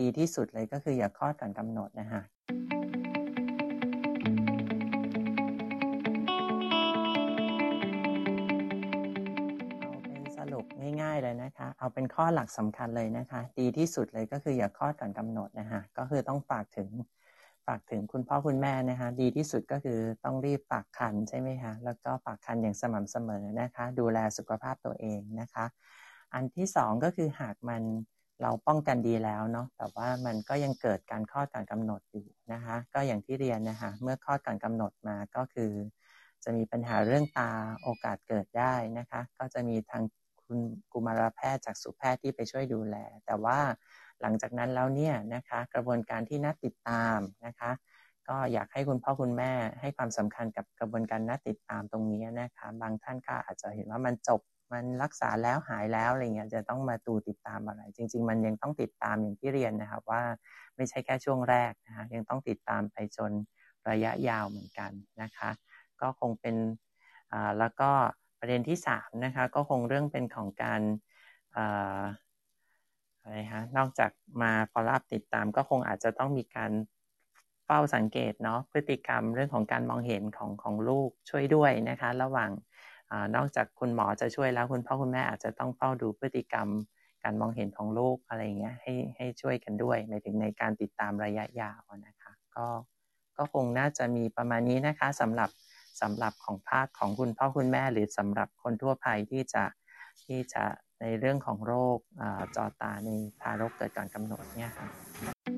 ดีที่สุดเลยก็คืออย่าคลอดก่อนกำหนดนะคะเอาเป็นสรุปง่ายๆเลยนะคะ เอาเป็นข้อหลักสำคัญเลยนะคะ ดีที่สุดเลยก็คืออย่าคลอดก่อนกำหนดนะคะก็คือต้องฝากถึงฝากถึงคุณพ่อคุณแม่นะคะ ดีที่สุดก็คือต้องรีบฝากคันใช่ไหมคะ แล้วก็ฝากคันอย่างสม่ำเสมอนะคะ ดูแลสุขภาพตัวเองนะคะ อันที่สองก็คือหากมัน เราป้องกันดีแล้วเนาะแต่ว่ามันก็ยังเกิดการคลอดก่อนกำหนดอยู่นะคะก็อย่างที่เรียนนะคะเมื่อคลอดก่อนกำหนดมาก็คือ จะมีปัญหาเรื่องตาโอกาสเกิดได้นะคะ ก็จะมีทางคุณกุมารแพทย์จากสุแพทย์ที่ไปช่วยดูแล แต่ว่าหลังจากนั้นแล้วเนี่ยนะคะกระบวนการที่นัดติดตามนะคะ ก็อยากให้คุณพ่อคุณแม่ให้ความสำคัญกับกระบวนการนัดติดตามตรงนี้นะคะ บางท่านก็อาจจะเห็นว่ามันจบ มันรักษาแล้วหายแล้วอะไรเงี้ยจะต้องมาตูติดตามอะไร จริง ๆ มันยังต้องติดตามอย่างที่เรียนนะครับ ว่าไม่ใช่แค่ช่วงแรกนะคะยังต้องติดตามไปจนระยะยาวเหมือนกันนะคะ ก็คงเป็นอ่าแล้วก็ประเด็นที่3นะคะก็คงเรื่องเป็นของการอะไรฮะนอกจากมา follow up ติดตามก็คงอาจจะต้องมีการเฝ้าสังเกตเนาะพฤติกรรมเรื่องของการมองเห็นของของลูกช่วยด้วยนะคะ ระหว่าง อนอกจากคุณหมอจะช่วยแล้วคุณพ่อคุณแม่อาจจะต้องเฝ้าดูพฤติกรรม การมองเห็นของลูกอะไรเงี้ยให้ให้ช่วยกันด้วยหมายถึงในการติดตามระยะยาวนะคะ ก็ก็คงน่าจะมีประมาณนี้นะคะสำหรับสำหรับของภาคของคุณพ่อคุณแม่ หรือสำหรับคนทั่วไปที่จะที่จะในเรื่องของโรคจอตาในทารกเกิดก่อนกำหนดเนี่ยค่ะ